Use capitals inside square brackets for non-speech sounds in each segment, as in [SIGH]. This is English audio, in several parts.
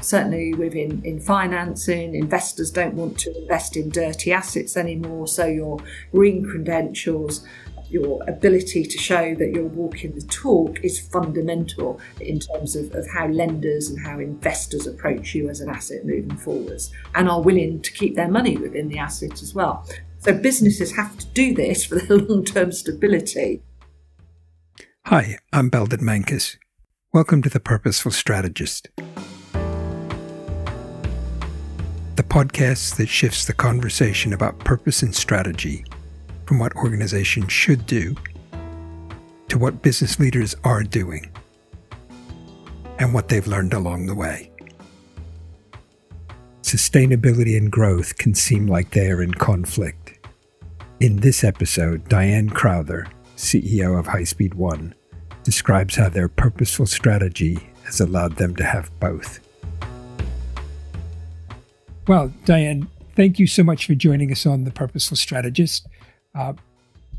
certainly within in financing, investors don't want to invest in dirty assets anymore. So your green credentials, your ability to show that you're walking the talk is fundamental in terms of, of how lenders and how investors approach you as an asset moving forwards and are willing to keep their money within the asset as well. So businesses have to do this for [LAUGHS] their long-term stability. Hi, I'm Belden Menkus. Welcome to The Purposeful Strategist. Podcast that shifts the conversation about purpose and strategy from what organizations should do to what business leaders are doing and what they've learned along the way. Sustainability and growth can seem like they are in conflict. In this episode, Dyan Crowther, CEO of Highspeed One, describes how their purposeful strategy has allowed them to have both. Well, Dyan, thank you so much for joining us on The Purposeful Strategist. Uh,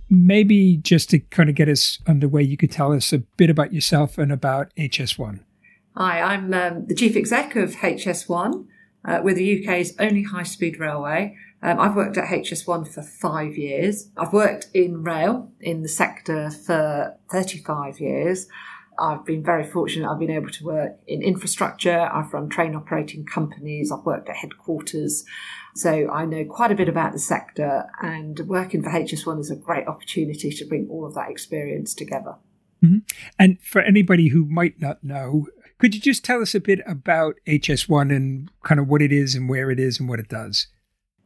maybe just to kind of get us underway, you could tell us a bit about yourself and about HS1. Hi, I'm um, the Chief Exec of HS1. Uh, we're the UK's only high speed railway. Um, I've worked at HS1 for five years. I've worked in rail in the sector for 35 years. I've been very fortunate. I've been able to work in infrastructure. I've run train operating companies. I've worked at headquarters. So I know quite a bit about the sector and working for HS1 is a great opportunity to bring all of that experience together. Mm-hmm. And for anybody who might not know, could you just tell us a bit about HS1 and kind of what it is and where it is and what it does?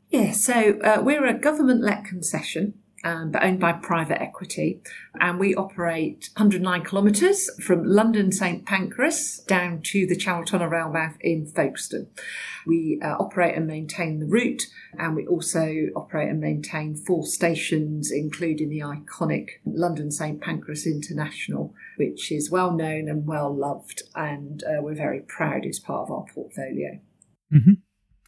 Yeah, so uh, we're a government let concession um, but owned by private equity. And we operate 109 kilometres from London St Pancras down to the Channel Tunnel rail in Folkestone. We uh, operate and maintain the route, and we also operate and maintain four stations, including the iconic London St Pancras International, which is well known and well loved, and uh, we're very proud it's part of our portfolio. Mm-hmm.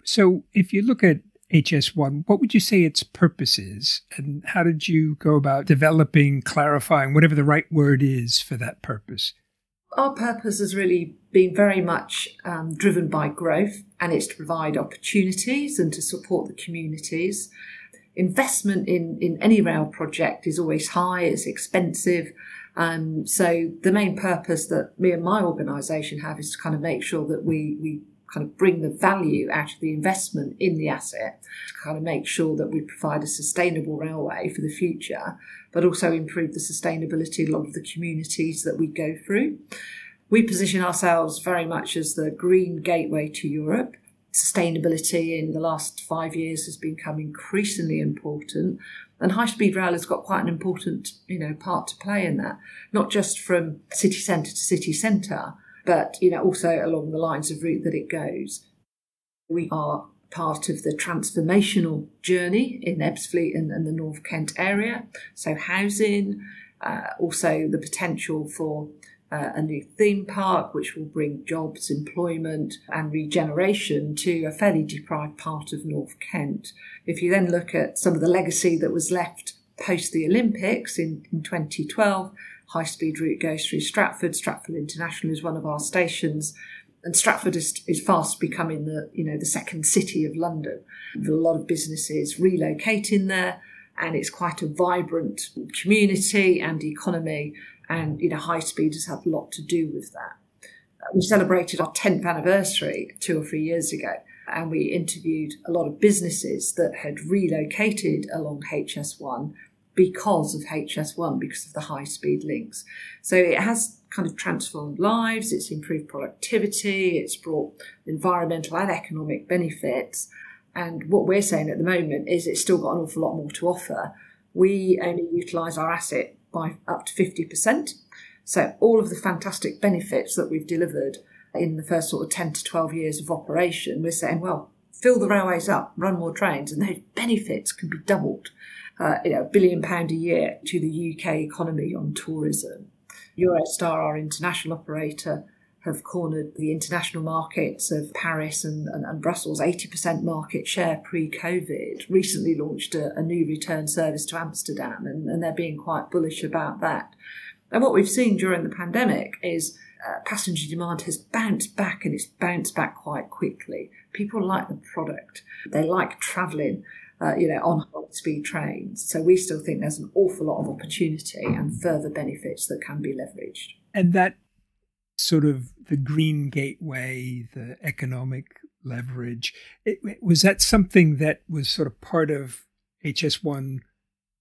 So, if you look at HS1, what would you say its purpose is? And how did you go about developing, clarifying, whatever the right word is for that purpose? Our purpose has really been very much um, driven by growth, and it's to provide opportunities and to support the communities. Investment in, in any rail project is always high, it's expensive. Um, so the main purpose that me and my organisation have is to kind of make sure that we, we kind of bring the value out of the investment in the asset to kind of make sure that we provide a sustainable railway for the future, but also improve the sustainability of a lot of the communities that we go through. We position ourselves very much as the green gateway to Europe. Sustainability in the last five years has become increasingly important, and high speed rail has got quite an important, you know, part to play in that. Not just from city centre to city centre, but you know also along the lines of route that it goes. We are part of the transformational journey in Ebbsfleet and, and the North Kent area. So housing, uh, also the potential for uh, a new theme park, which will bring jobs, employment, and regeneration to a fairly deprived part of North Kent. If you then look at some of the legacy that was left post the Olympics in, in 2012, high speed route goes through Stratford. Stratford International is one of our stations. And Stratford is, is fast becoming the, you know, the second city of London. A lot of businesses relocating there, and it's quite a vibrant community and economy. And, you know, high speed has had a lot to do with that. We celebrated our 10th anniversary two or three years ago, and we interviewed a lot of businesses that had relocated along HS1 because of HS1, because of the high speed links. So it has kind of transformed lives, it's improved productivity, it's brought environmental and economic benefits. And what we're saying at the moment is it's still got an awful lot more to offer. We only utilise our asset by up to 50%. So all of the fantastic benefits that we've delivered in the first sort of 10 to 12 years of operation, we're saying, well, fill the railways up, run more trains, and those benefits can be doubled uh, you know, a billion pound a year to the UK economy on tourism. Eurostar, our international operator, have cornered the international markets of Paris and, and, and Brussels, 80% market share pre COVID. Recently launched a, a, new return service to Amsterdam, and, and they're being quite bullish about that. And what we've seen during the pandemic is uh, passenger demand has bounced back and it's bounced back quite quickly. People like the product, they like travelling. Uh, you know, on high speed trains. So we still think there's an awful lot of opportunity and further benefits that can be leveraged. And that sort of the green gateway, the economic leverage, it, was that something that was sort of part of HS1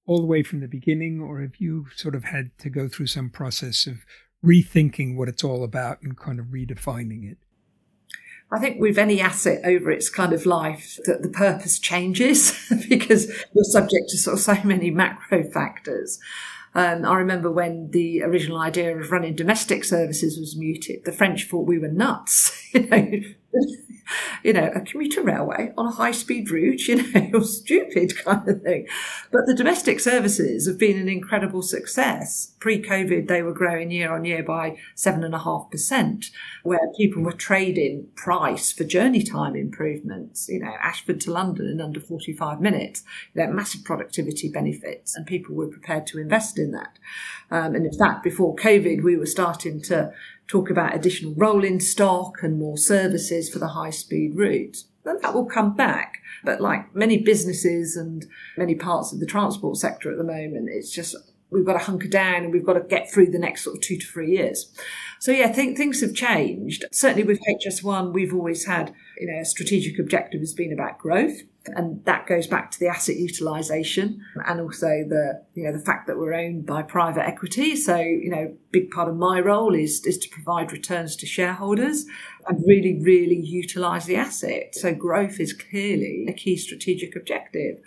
all the way from the beginning, or have you sort of had to go through some process of rethinking what it's all about and kind of redefining it? I think with any asset over its kind of life, that the purpose changes [LAUGHS] because you're subject to sort of so many macro factors. Um, I remember when the original idea of running domestic services was mooted, the French thought we were nuts. [LAUGHS] you know, [LAUGHS] you know, a commuter railway on a high speed route, you [LAUGHS] know, stupid kind of thing. But the domestic services have been an incredible success. Pre COVID, they were growing year on year by seven and a half percent, where people were trading price for journey time improvements, you know, Ashford to London in under 45 minutes, you know, massive productivity benefits, and people were prepared to invest in that. Um, and in fact, before COVID, we were starting to talk about additional rolling stock and more services for the high speed route. Then that will come back. But like many businesses and many parts of the transport sector at the moment, it's just we've got to hunker down and we've got to get through the next sort of two to three years. So yeah, I think things have changed. Certainly with HS1, we've always had, you know, a strategic objective has been about growth. And that goes back to the asset utilization and also the, you know, the fact that we're owned by private equity. So, you know, big part of my role is, is to provide returns to shareholders and really, really utilize the asset. So growth is clearly a key strategic objective.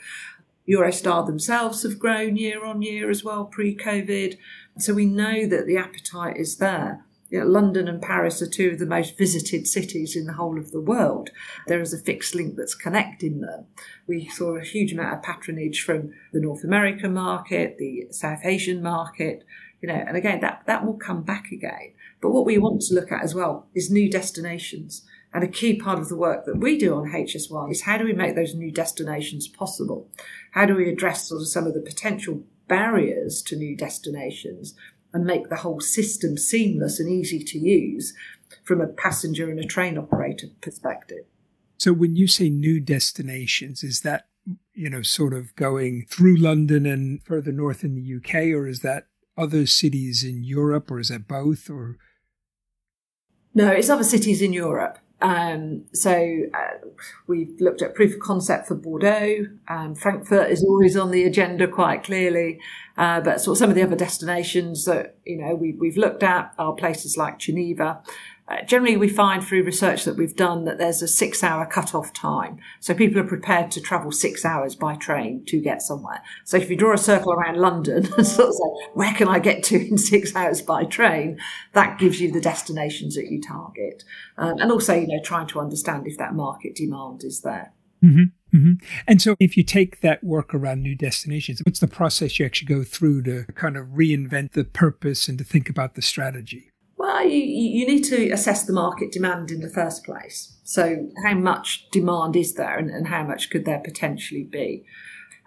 Eurostar themselves have grown year on year as well pre COVID. So we know that the appetite is there. You know, London and Paris are two of the most visited cities in the whole of the world. There is a fixed link that's connecting them. We saw a huge amount of patronage from the North American market, the South Asian market, you know, and again, that, that will come back again. But what we want to look at as well is new destinations. And a key part of the work that we do on HS1 is how do we make those new destinations possible? How do we address sort of some of the potential barriers to new destinations and make the whole system seamless and easy to use from a passenger and a train operator perspective? So when you say new destinations, is that you know sort of going through London and further north in the UK, or is that other cities in Europe, or is that both, or no, it's other cities in Europe. Um, so uh, we've looked at proof of concept for Bordeaux. Um, Frankfurt is always on the agenda quite clearly, uh, but sort of some of the other destinations that you know we, we've looked at are places like Geneva, uh, generally, we find through research that we've done that there's a six hour cut-off time. So people are prepared to travel six hours by train to get somewhere. So if you draw a circle around London [LAUGHS] and sort of say, where can I get to in six hours by train? That gives you the destinations that you target. Um, and also, you know, trying to understand if that market demand is there. Mm-hmm. Mm-hmm. And so, if you take that work around new destinations, what's the process you actually go through to kind of reinvent the purpose and to think about the strategy? You, you need to assess the market demand in the first place. So, how much demand is there and, and how much could there potentially be?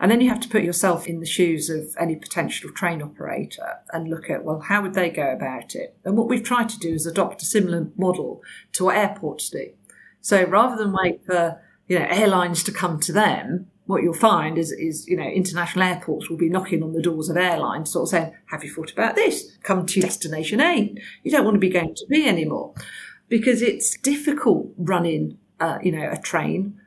And then you have to put yourself in the shoes of any potential train operator and look at, well, how would they go about it? And what we've tried to do is adopt a similar model to what airports do. So rather than wait for, you know, airlines to come to them, what you'll find is, is, you know, international airports will be knocking on the doors of airlines, sort of saying, have you thought about this? Come to destination A. You don't want to be going to B anymore because it's difficult running, uh, you know, a train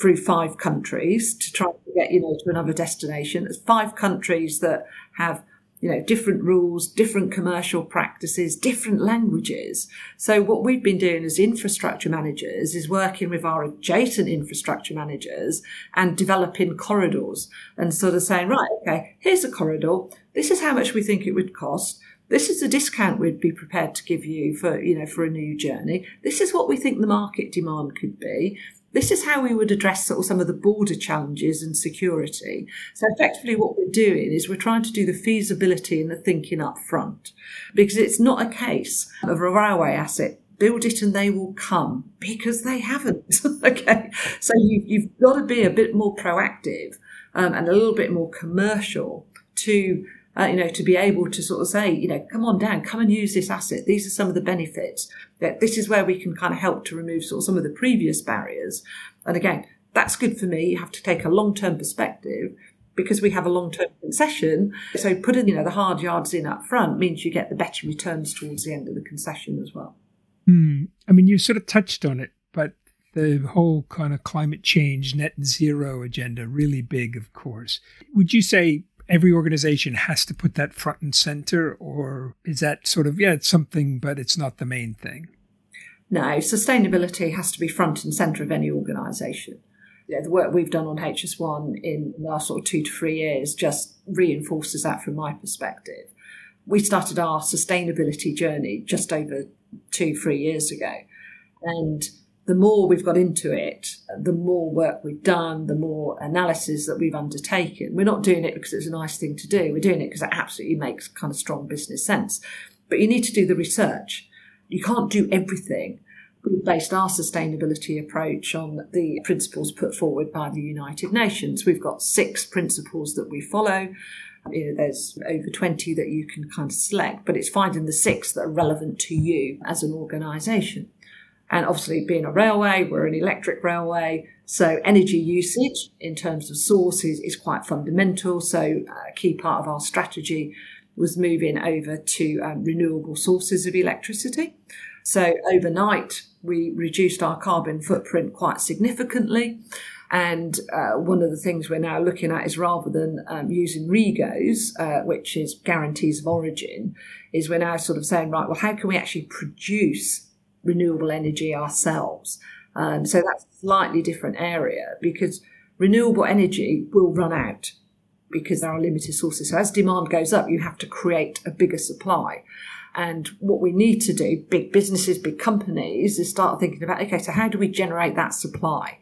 through five countries to try to get, you know, to another destination. There's five countries that have you know, different rules, different commercial practices, different languages. So what we've been doing as infrastructure managers is working with our adjacent infrastructure managers and developing corridors and sort of saying, right, okay, here's a corridor. This is how much we think it would cost. This is the discount we'd be prepared to give you for, you know, for a new journey. This is what we think the market demand could be. This is how we would address sort of some of the border challenges and security. So effectively what we're doing is we're trying to do the feasibility and the thinking up front because it's not a case of a railway asset build it and they will come because they haven't. [LAUGHS] okay. So you, you've got to be a bit more proactive um, and a little bit more commercial to uh, you know, to be able to sort of say, you know, come on down, come and use this asset. These are some of the benefits. That this is where we can kind of help to remove sort of some of the previous barriers. And again, that's good for me. You have to take a long term perspective because we have a long term concession. So putting, you know, the hard yards in up front means you get the better returns towards the end of the concession as well. Hmm. I mean, you sort of touched on it, but the whole kind of climate change, net zero agenda, really big, of course. Would you say every organization has to put that front and center, or is that sort of, yeah, it's something, but it's not the main thing? No, sustainability has to be front and center of any organization. Yeah, the work we've done on HS1 in the last sort of two to three years just reinforces that from my perspective. We started our sustainability journey just over two, three years ago. And the more we've got into it, the more work we've done, the more analysis that we've undertaken. We're not doing it because it's a nice thing to do. We're doing it because it absolutely makes kind of strong business sense. But you need to do the research. You can't do everything. We've based our sustainability approach on the principles put forward by the United Nations. We've got six principles that we follow. You know, there's over 20 that you can kind of select, but it's finding the six that are relevant to you as an organisation. And obviously, being a railway, we're an electric railway. So, energy usage in terms of sources is quite fundamental. So, a key part of our strategy was moving over to um, renewable sources of electricity. So, overnight, we reduced our carbon footprint quite significantly. And uh, one of the things we're now looking at is rather than um, using REGOs, uh, which is guarantees of origin, is we're now sort of saying, right, well, how can we actually produce renewable energy ourselves. Um, so that's a slightly different area because renewable energy will run out because there are limited sources. So as demand goes up, you have to create a bigger supply. And what we need to do, big businesses, big companies, is start thinking about, okay, so how do we generate that supply?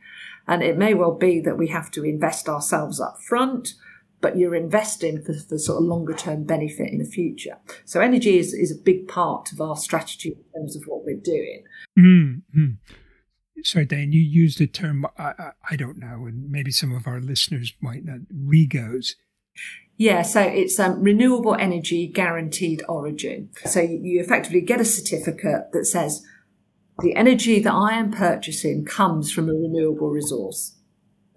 And it may well be that we have to invest ourselves up front but you're investing for, for sort of longer term benefit in the future. So energy is, is a big part of our strategy in terms of what we're doing. Mm-hmm. Sorry, Dan, you used the term, I, I, I, don't know, and maybe some of our listeners might not, REGOs. Yeah, so it's um, renewable energy guaranteed origin. So you effectively get a certificate that says the energy that I am purchasing comes from a renewable resource.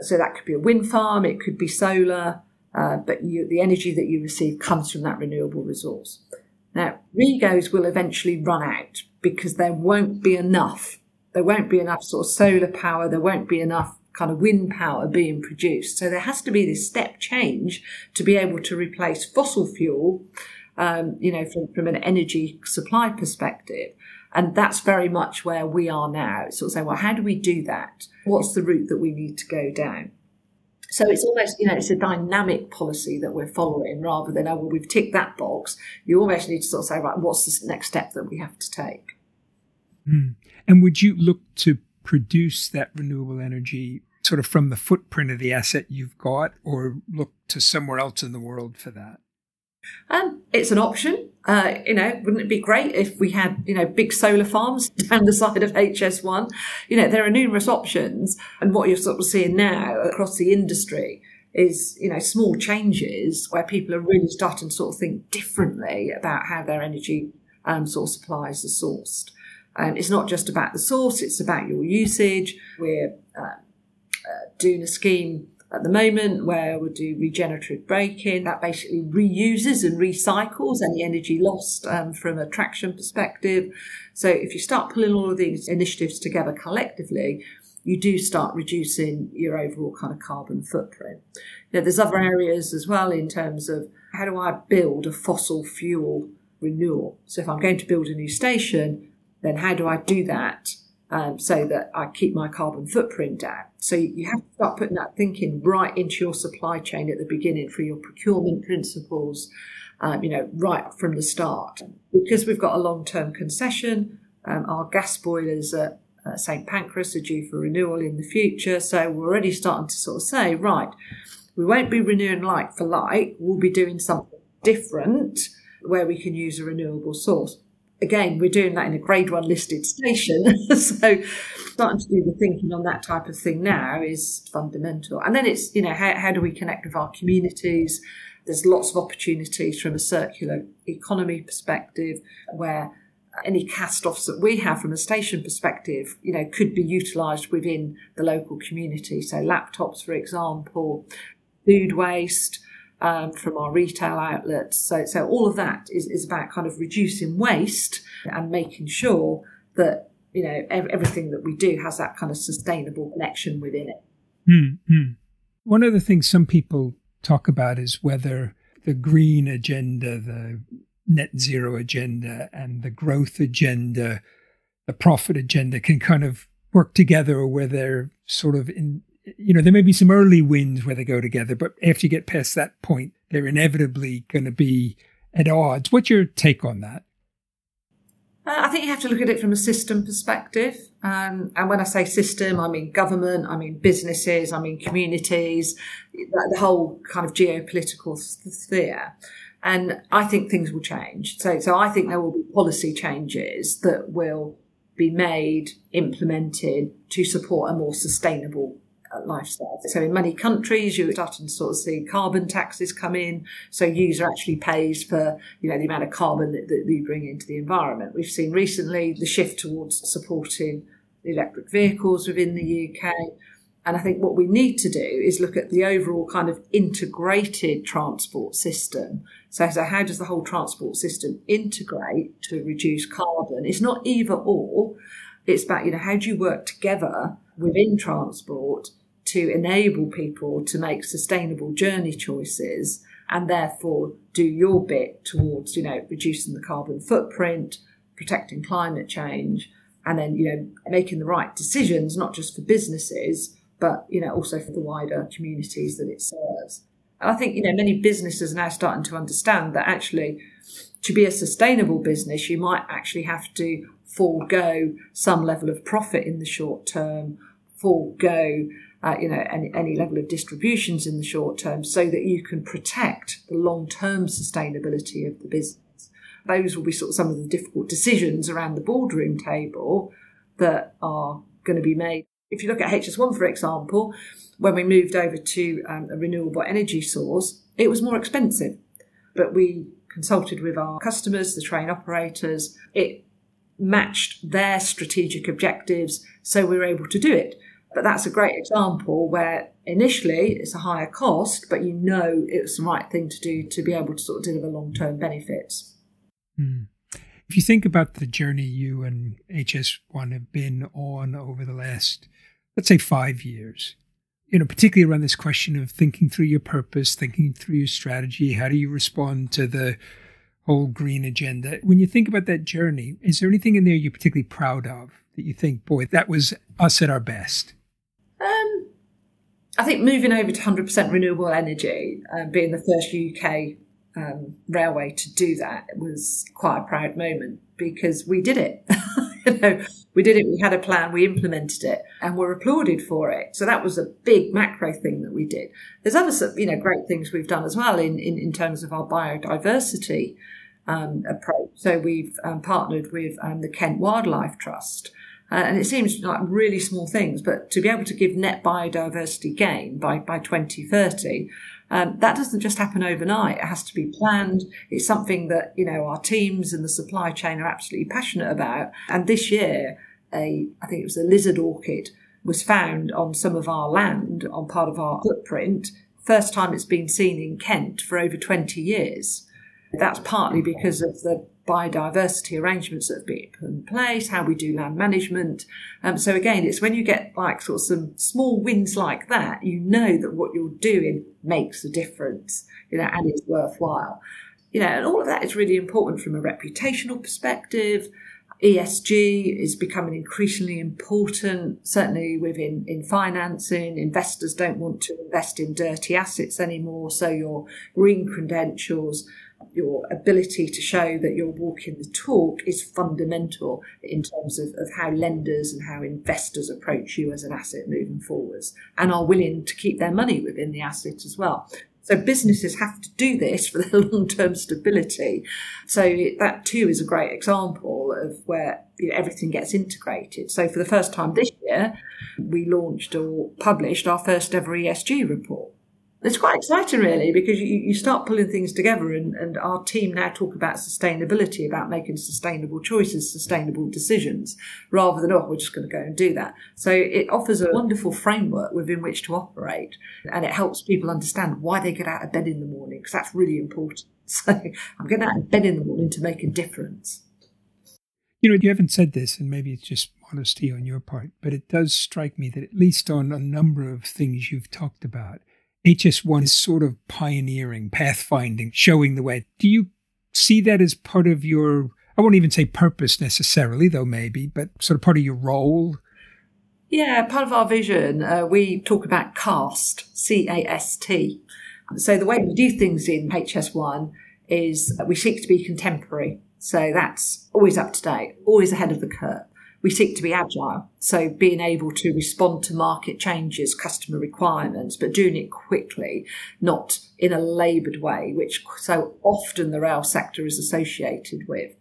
So that could be a wind farm, it could be solar, uh, but you, the energy that you receive comes from that renewable resource. Now, REGOs will eventually run out because there won't be enough. There won't be enough sort of solar power. There won't be enough kind of wind power being produced. So there has to be this step change to be able to replace fossil fuel, um, you know, from, from an energy supply perspective. And that's very much where we are now. Sort of saying, well, how do we do that? What's the route that we need to go down? So it's almost, you know, it's a dynamic policy that we're following rather than, oh, well, we've ticked that box. You almost need to sort of say, right, what's the next step that we have to take? Mm. And would you look to produce that renewable energy sort of from the footprint of the asset you've got or look to somewhere else in the world for that? Um, it's an option. Uh, you know, wouldn't it be great if we had, you know, big solar farms [LAUGHS] down the side of HS1? You know, there are numerous options. And what you're sort of seeing now across the industry is, you know, small changes where people are really starting to sort of think differently about how their energy um, source supplies are sourced. Um, it's not just about the source, it's about your usage. We're uh, uh, doing a scheme at the moment where we do regenerative braking that basically reuses and recycles any energy lost um, from a traction perspective. So if you start pulling all of these initiatives together collectively, you do start reducing your overall kind of carbon footprint. Now, there's other areas as well in terms of how do I build a fossil fuel renewal? So if I'm going to build a new station, then how do I do that um, so that I keep my carbon footprint down. So you have to start putting that thinking right into your supply chain at the beginning for your procurement principles, um, you know, right from the start. Because we've got a long term concession, um, our gas boilers at uh, St Pancras are due for renewal in the future. So we're already starting to sort of say, right, we won't be renewing like for like, we'll be doing something different where we can use a renewable source again, we're doing that in a grade one listed station. [LAUGHS] so starting to do the thinking on that type of thing now is fundamental. And then it's, you know, how, how do we connect with our communities? There's lots of opportunities from a circular economy perspective where any cast-offs that we have from a station perspective, you know, could be utilised within the local community. So laptops, for example, food waste um, from our retail outlets. So, so all of that is, is about kind of reducing waste and making sure that you know everything that we do has that kind of sustainable connection within it. Mm-hmm. One of the things some people talk about is whether the green agenda, the net zero agenda, and the growth agenda, the profit agenda can kind of work together, or where they're sort of in. You know, there may be some early wins where they go together, but after you get past that point, they're inevitably going to be at odds. What's your take on that? Uh, I think you have to look at it from a system perspective. Um, and when I say system, I mean government, I mean businesses, I mean communities, the whole kind of geopolitical sphere. And I think things will change. So, so I think there will be policy changes that will be made, implemented to support a more sustainable Uh, lifestyle. So in many countries, you're starting to sort of see carbon taxes come in. So user actually pays for, you know, the amount of carbon that, that you bring into the environment. We've seen recently the shift towards supporting the electric vehicles within the UK. And I think what we need to do is look at the overall kind of integrated transport system. So, so how does the whole transport system integrate to reduce carbon? It's not either or. It's about, you know, how do you work together within transport to enable people to make sustainable journey choices and therefore do your bit towards, you know, reducing the carbon footprint, protecting climate change, and then, you know, making the right decisions, not just for businesses, but you know also for the wider communities that it serves. And I think you know many businesses are now starting to understand that actually to be a sustainable business, you might actually have to forego some level of profit in the short term, forego uh, you know any, any level of distributions in the short term, so that you can protect the long term sustainability of the business. Those will be sort of some of the difficult decisions around the boardroom table that are going to be made if you look at HS1, for example, when we moved over to um, a renewable energy source, it was more expensive. But we consulted with our customers, the train operators. It matched their strategic objectives, so we were able to do it. But that's a great example where initially it's a higher cost, but you know it was the right thing to do to be able to sort of deliver long term benefits. Mm. If you think about the journey you and HS1 have been on over the last let's say five years, you know, particularly around this question of thinking through your purpose, thinking through your strategy, how do you respond to the whole green agenda? When you think about that journey, is there anything in there you're particularly proud of that you think, boy, that was us at our best? Um, I think moving over to 100% renewable energy, uh, being the first UK um, railway to do that was quite a proud moment because we did it. [LAUGHS] you know, we did it. We had a plan. We implemented it, and were applauded for it. So that was a big macro thing that we did. There's other, you know, great things we've done as well in in, in terms of our biodiversity um, approach. So we've um, partnered with um, the Kent Wildlife Trust. Uh, and it seems like really small things, but to be able to give net biodiversity gain by, by 2030 um, that doesn't just happen overnight. It has to be planned. It's something that, you know, our teams and the supply chain are absolutely passionate about. And this year, a, I think it was a lizard orchid was found on some of our land on part of our footprint. First time it's been seen in Kent for over 20 years. That's partly because of the biodiversity arrangements that have been put in place, how we do land management. Um, so again, it's when you get like sort of some small wins like that, you know that what you're doing makes a difference, you know, and is worthwhile. You know, and all of that is really important from a reputational perspective. ESG is becoming increasingly important, certainly within in financing. Investors don't want to invest in dirty assets anymore, so your green credentials your ability to show that you're walking the talk is fundamental in terms of, of how lenders and how investors approach you as an asset moving forwards and are willing to keep their money within the asset as well. So businesses have to do this for their [LAUGHS] long-term stability. So that too is a great example of where you know, everything gets integrated. So for the first time this year, we launched or published our first ever ESG report. It's quite exciting, really, because you, you start pulling things together, and, and our team now talk about sustainability, about making sustainable choices, sustainable decisions, rather than, oh, we're just going to go and do that. So it offers a wonderful framework within which to operate, and it helps people understand why they get out of bed in the morning, because that's really important. [LAUGHS] So I'm getting out of bed in the morning to make a difference. You know, you haven't said this, and maybe it's just honesty on your part, but it does strike me that at least on a number of things you've talked about, HS1 is sort of pioneering, pathfinding, showing the way. Do you see that as part of your, I won't even say purpose necessarily, though maybe, but sort of part of your role? Yeah, part of our vision, uh, we talk about CAST, C A S T. So the way we do things in HS1 is we seek to be contemporary. So that's always up to date, always ahead of the curve we seek to be agile. So being able to respond to market changes, customer requirements, but doing it quickly, not in a laboured way, which so often the rail sector is associated with.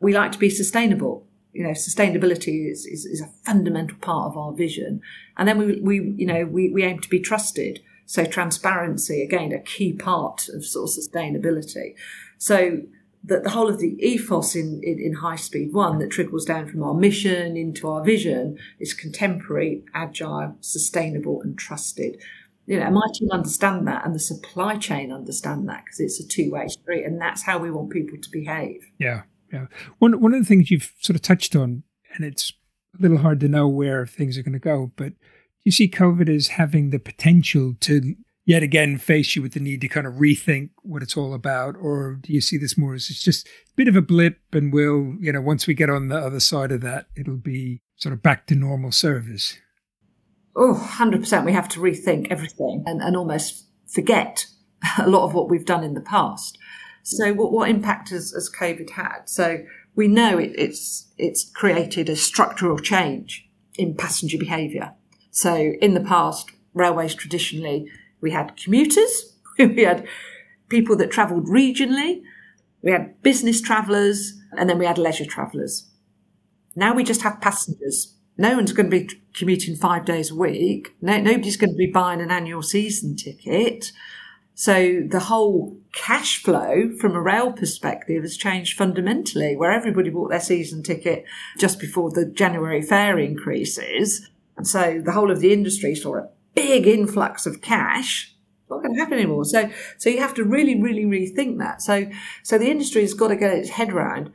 We like to be sustainable. You know, sustainability is, is, is a fundamental part of our vision. And then we, we you know, we, we aim to be trusted. So transparency, again, a key part of sort of sustainability. So that the whole of the ethos in, in, in, High Speed One that trickles down from our mission into our vision is contemporary, agile, sustainable, and trusted. You know, my team understand that, and the supply chain understand that because it's a two way street, and that's how we want people to behave. Yeah, yeah. One one of the things you've sort of touched on, and it's a little hard to know where things are going to go, but you see COVID as having the potential to yet again face you with the need to kind of rethink what it's all about? Or do you see this more as it's just a bit of a blip and we'll you know once we get on the other side of that it'll be sort of back to normal service? Oh 100% we have to rethink everything and, and almost forget [LAUGHS] a lot of what we've done in the past. So what, what impact has, has covid had? So we know it, it's it's created a structural change in passenger behaviour so in the past railways traditionally we had commuters, [LAUGHS] we had people that travelled regionally, we had business travellers, and then we had leisure travellers. Now we just have passengers. No one's going to be commuting five days a week. No, nobody's going to be buying an annual season ticket. So the whole cash flow from a rail perspective has changed fundamentally, where everybody bought their season ticket just before the January fare increases. And so the whole of the industry saw a big influx of cash not going to happen anymore. So, so you have to really, really rethink that. So, so the industry has got to get its head around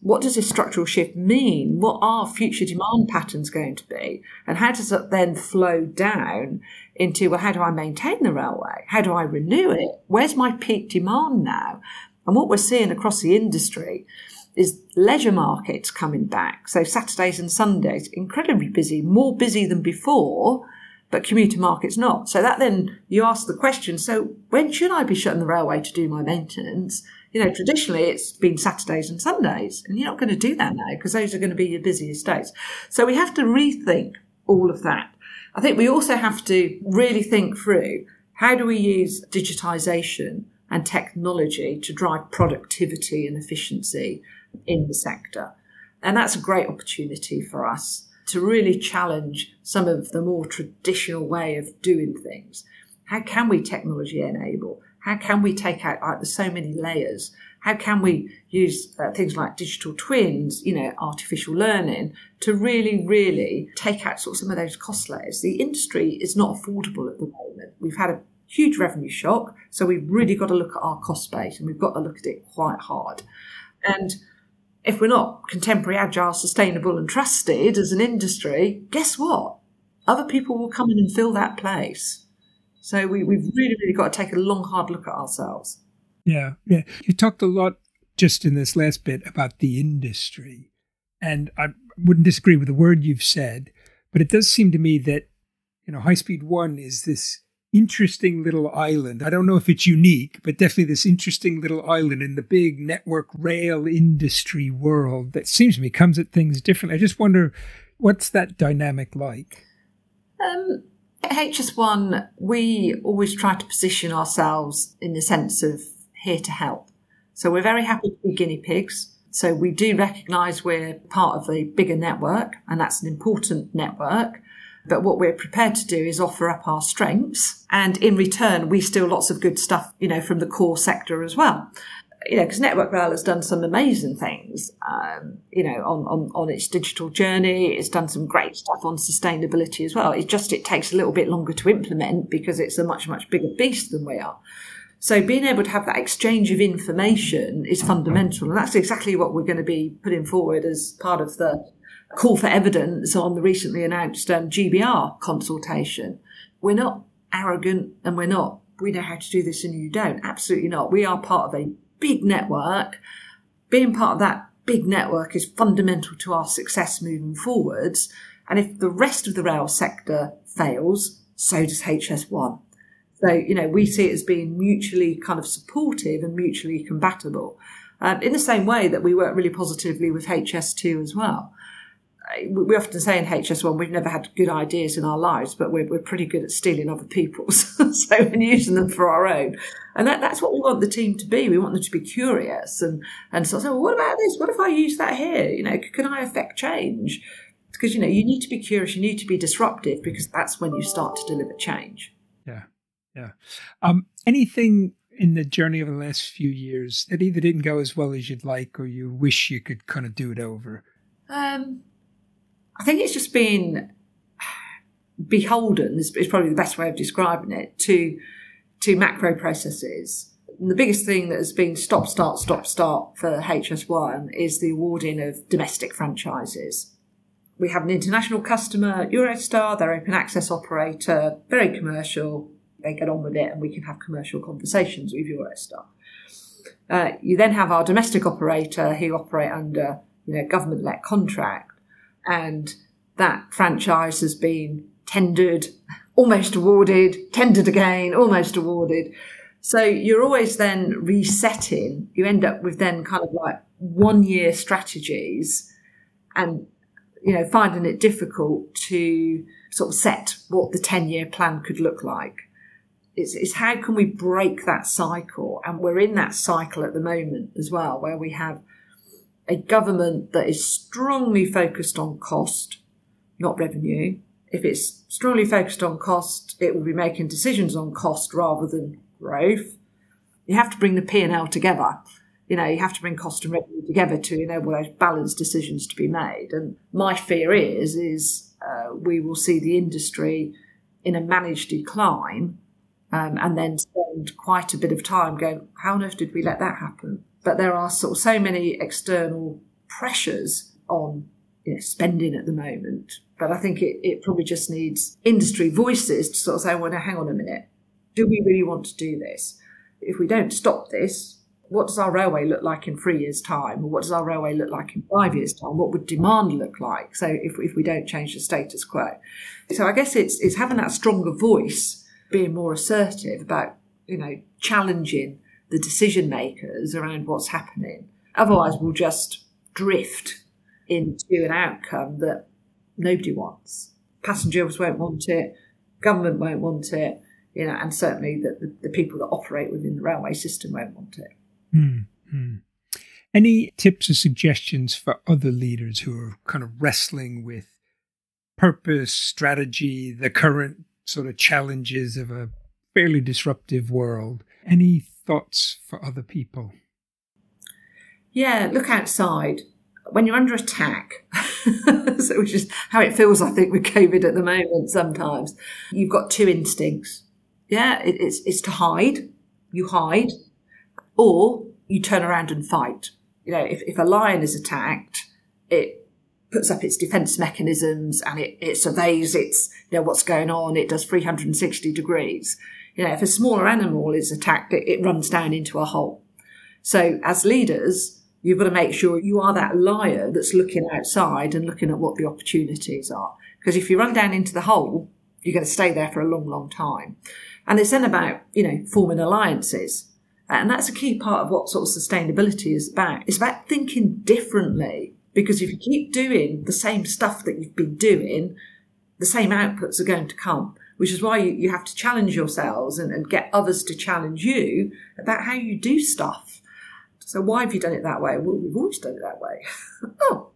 what does this structural shift mean? What are future demand patterns going to be? And how does that then flow down into, well, how do I maintain the railway? How do I renew it? Where's my peak demand now? And what we're seeing across the industry is leisure markets coming back. So Saturdays and Sundays, incredibly busy, more busy than before but commuter markets not. So that then you ask the question, so when should I be shutting the railway to do my maintenance? You know, traditionally it's been Saturdays and Sundays, and you're not going to do that now because those are going to be your busiest days. So we have to rethink all of that. I think we also have to really think through how do we use digitization and technology to drive productivity and efficiency in the sector. And that's a great opportunity for us to really challenge some of the more traditional way of doing things. How can we technology enable? How can we take out like there's so many layers? How can we use uh, things like digital twins, you know, artificial learning to really, really take out sort of some of those cost layers? The industry is not affordable at the moment. We've had a huge revenue shock, so we've really got to look at our cost base and we've got to look at it quite hard. And if we're not contemporary, agile, sustainable, and trusted as an industry, guess what? Other people will come in and fill that place. So we, we've really, really got to take a long, hard look at ourselves. Yeah, yeah. You talked a lot just in this last bit about the industry. And I wouldn't disagree with the word you've said, but it does seem to me that, you know, High Speed One is this interesting little island. I don't know if it's unique, but definitely this interesting little island in the big network rail industry world that seems to me comes at things differently. I just wonder what's that dynamic like? Um, at HS1, we always try to position ourselves in the sense of here to help. So we're very happy to be guinea pigs. So we do recognise we're part of a bigger network, and that's an important network. But what we're prepared to do is offer up our strengths, and in return, we steal lots of good stuff, you know, from the core sector as well you know, because Network Rail has done some amazing things, um, you know, on, on, on its digital journey. It's done some great stuff on sustainability as well. It just, it takes a little bit longer to implement because it's a much, much bigger beast than we are. So being able to have that exchange of information is fundamental. And that's exactly what we're going to be putting forward as part of the call for evidence on the recently announced um, GBR consultation. We're not arrogant and we're not, we know how to do this and you don't. Absolutely not. We are part of a big network. Being part of that big network is fundamental to our success moving forwards. And if the rest of the rail sector fails, so does HS1. So, you know, we see it as being mutually kind of supportive and mutually compatible. Um, in the same way that we work really positively with HS2 as well we often say in HS1 we've never had good ideas in our lives, but we're, we're pretty good at stealing other people's, [LAUGHS] so and using them for our own. And that, that's what we want the team to be. We want them to be curious and and so, so well, what about this? What if I use that here? You know, can I affect change? Because you know you need to be curious, you need to be disruptive, because that's when you start to deliver change. Yeah, yeah. Um, anything in the journey of the last few years that either didn't go as well as you'd like, or you wish you could kind of do it over? Um, I think it's just been beholden is, probably the best way of describing it to to macro processes. And the biggest thing that has been stop start stop start for HS1 is the awarding of domestic franchises. We have an international customer, Eurostar, their open access operator, very commercial. They get on with it, and we can have commercial conversations with Eurostar. Uh, you then have our domestic operator who operate under you know government-led contract and that franchise has been tendered, almost awarded, tendered again, almost awarded. So you're always then resetting. You end up with then kind of like one year strategies and, you know, finding it difficult to sort of set what the 10 year plan could look like. It's, it's how can we break that cycle? And we're in that cycle at the moment as well, where we have a government that is strongly focused on cost, not revenue. If it's strongly focused on cost, it will be making decisions on cost rather than growth. You have to bring the P and L together. You know, you have to bring cost and revenue together to enable those balanced decisions to be made. And my fear is, is uh, we will see the industry in a managed decline, um, and then spend quite a bit of time going, how on earth did we let that happen? But there are sort of so many external pressures on you know, spending at the moment. But I think it, it probably just needs industry voices to sort of say, well, now hang on a minute. Do we really want to do this? If we don't stop this, what does our railway look like in three years' time? Or what does our railway look like in five years' time? What would demand look like? So if, if we don't change the status quo. So I guess it's, it's having that stronger voice, being more assertive about, you know, challenging the decision makers around what's happening. Otherwise, we'll just drift into an outcome that nobody wants. Passengers won't want it, government won't want it, you know, and certainly the, the, the people that operate within the railway system won't want it. Mm-hmm. Any tips or suggestions for other leaders who are kind of wrestling with purpose, strategy, the current sort of challenges of a fairly disruptive world? Any thoughts for other people? Yeah, look outside. When you're under attack, [LAUGHS] so which is how it feels, I think, with COVID at the moment sometimes, you've got two instincts. Yeah, it, it's, it's to hide. You hide. Or you turn around and fight. You know, if, if a lion is attacked, it puts up its defense mechanisms and it, it surveys its, you know, what's going on. It does 360 degrees. You know, if a smaller animal is attacked, it, it runs down into a hole. So as leaders, you've got to make sure you are that liar that's looking outside and looking at what the opportunities are. Because if you run down into the hole, you're going to stay there for a long, long time. And it's then about, you know, forming alliances. And that's a key part of what sort of sustainability is about. It's about thinking differently. Because if you keep doing the same stuff that you've been doing, the same outputs are going to come which is why you, you have to challenge yourselves and, and get others to challenge you about how you do stuff. So why have you done it that way? Well, we've always done it that way. [LAUGHS] oh,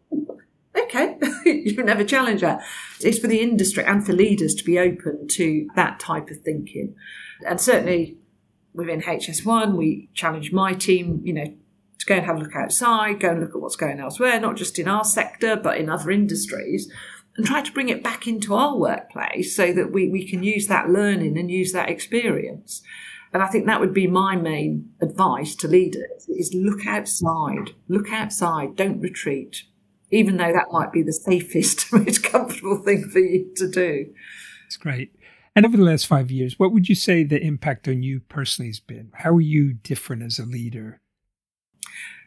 okay. [LAUGHS] you never challenge that. It's for the industry and for leaders to be open to that type of thinking. And certainly within HS1, we challenge my team, you know, to go and have a look outside, go and look at what's going elsewhere, not just in our sector, but in other industries, and try to bring it back into our workplace so that we, we can use that learning and use that experience. And I think that would be my main advice to leaders is look outside, look outside, don't retreat, even though that might be the safest, [LAUGHS] most comfortable thing for you to do. That's great. And over the last five years, what would you say the impact on you personally has been? How are you different as a leader?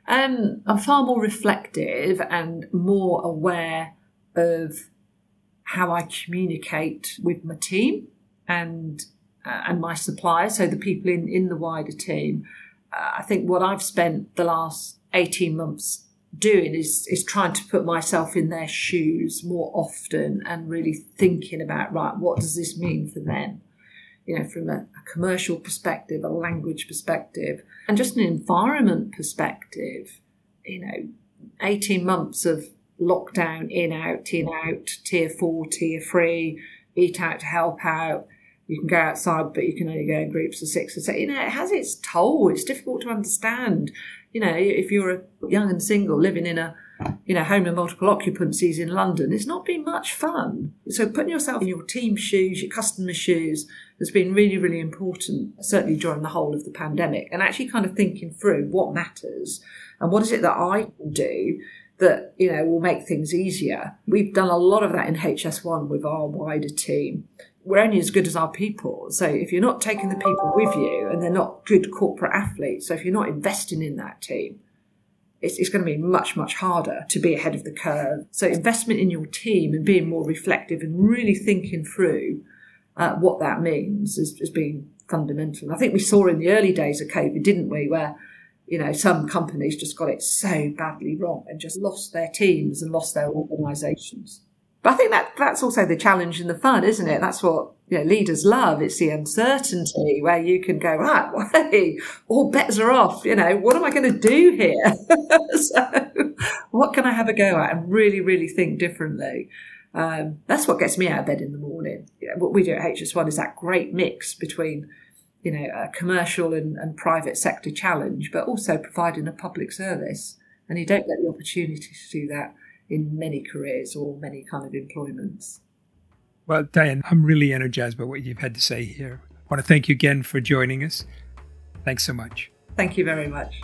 Um, I'm far more reflective and more aware of how I communicate with my team and uh, and my suppliers, so the people in, in the wider team. Uh, I think what I've spent the last 18 months doing is is trying to put myself in their shoes more often and really thinking about right what does this mean for them you know from a, a commercial perspective a language perspective and just an environment perspective you know 18 months of lockdown in out in out tier 4 tier 3 eat out to help out. You can go outside but you can only go in groups of six or seven. You know it has its toll. It's difficult to understand. You know, if you're a young and single living in a you know, home of multiple occupancies in London, it's not been much fun. So putting yourself in your team shoes, your customer shoes, has been really, really important, certainly during the whole of the pandemic, and actually kind of thinking through what matters and what is it that I can do that, you know, will make things easier. We've done a lot of that in HS1 with our wider team we're only as good as our people. So if you're not taking the people with you and they're not good corporate athletes, so if you're not investing in that team, it's, it's going to be much, much harder to be ahead of the curve. So investment in your team and being more reflective and really thinking through uh, what that means has, has been fundamental. I think we saw in the early days of COVID, didn't we, where you know some companies just got it so badly wrong and just lost their teams and lost their organisations. But I think that that's also the challenge and the fun, isn't it? That's what you know, leaders love. It's the uncertainty where you can go, [LAUGHS] right, well, hey, all bets are off. You know, what am I going to do here? [LAUGHS] so, what can I have a go at and really, really think differently? Um, that's what gets me out of bed in the morning. You know, what we do at HS1 is that great mix between, you know, a commercial and, and private sector challenge, but also providing a public service. And you don't get the opportunity to do that in many careers or many kind of employments. Well, Dyan, I'm really energized by what you've had to say here. I want to thank you again for joining us. Thanks so much. Thank you very much.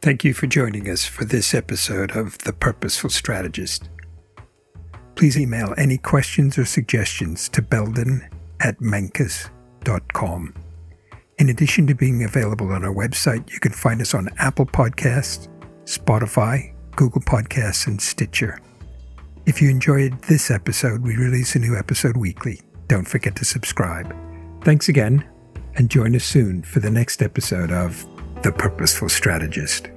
Thank you for joining us for this episode of The Purposeful Strategist. Please email any questions or suggestions to belden at menkus.com. In addition to being available on our website, you can find us on Apple Podcasts, Spotify, Google Podcasts, and Stitcher. If you enjoyed this episode, we release a new episode weekly. Don't forget to subscribe. Thanks again, and join us soon for the next episode of The Purposeful Strategist.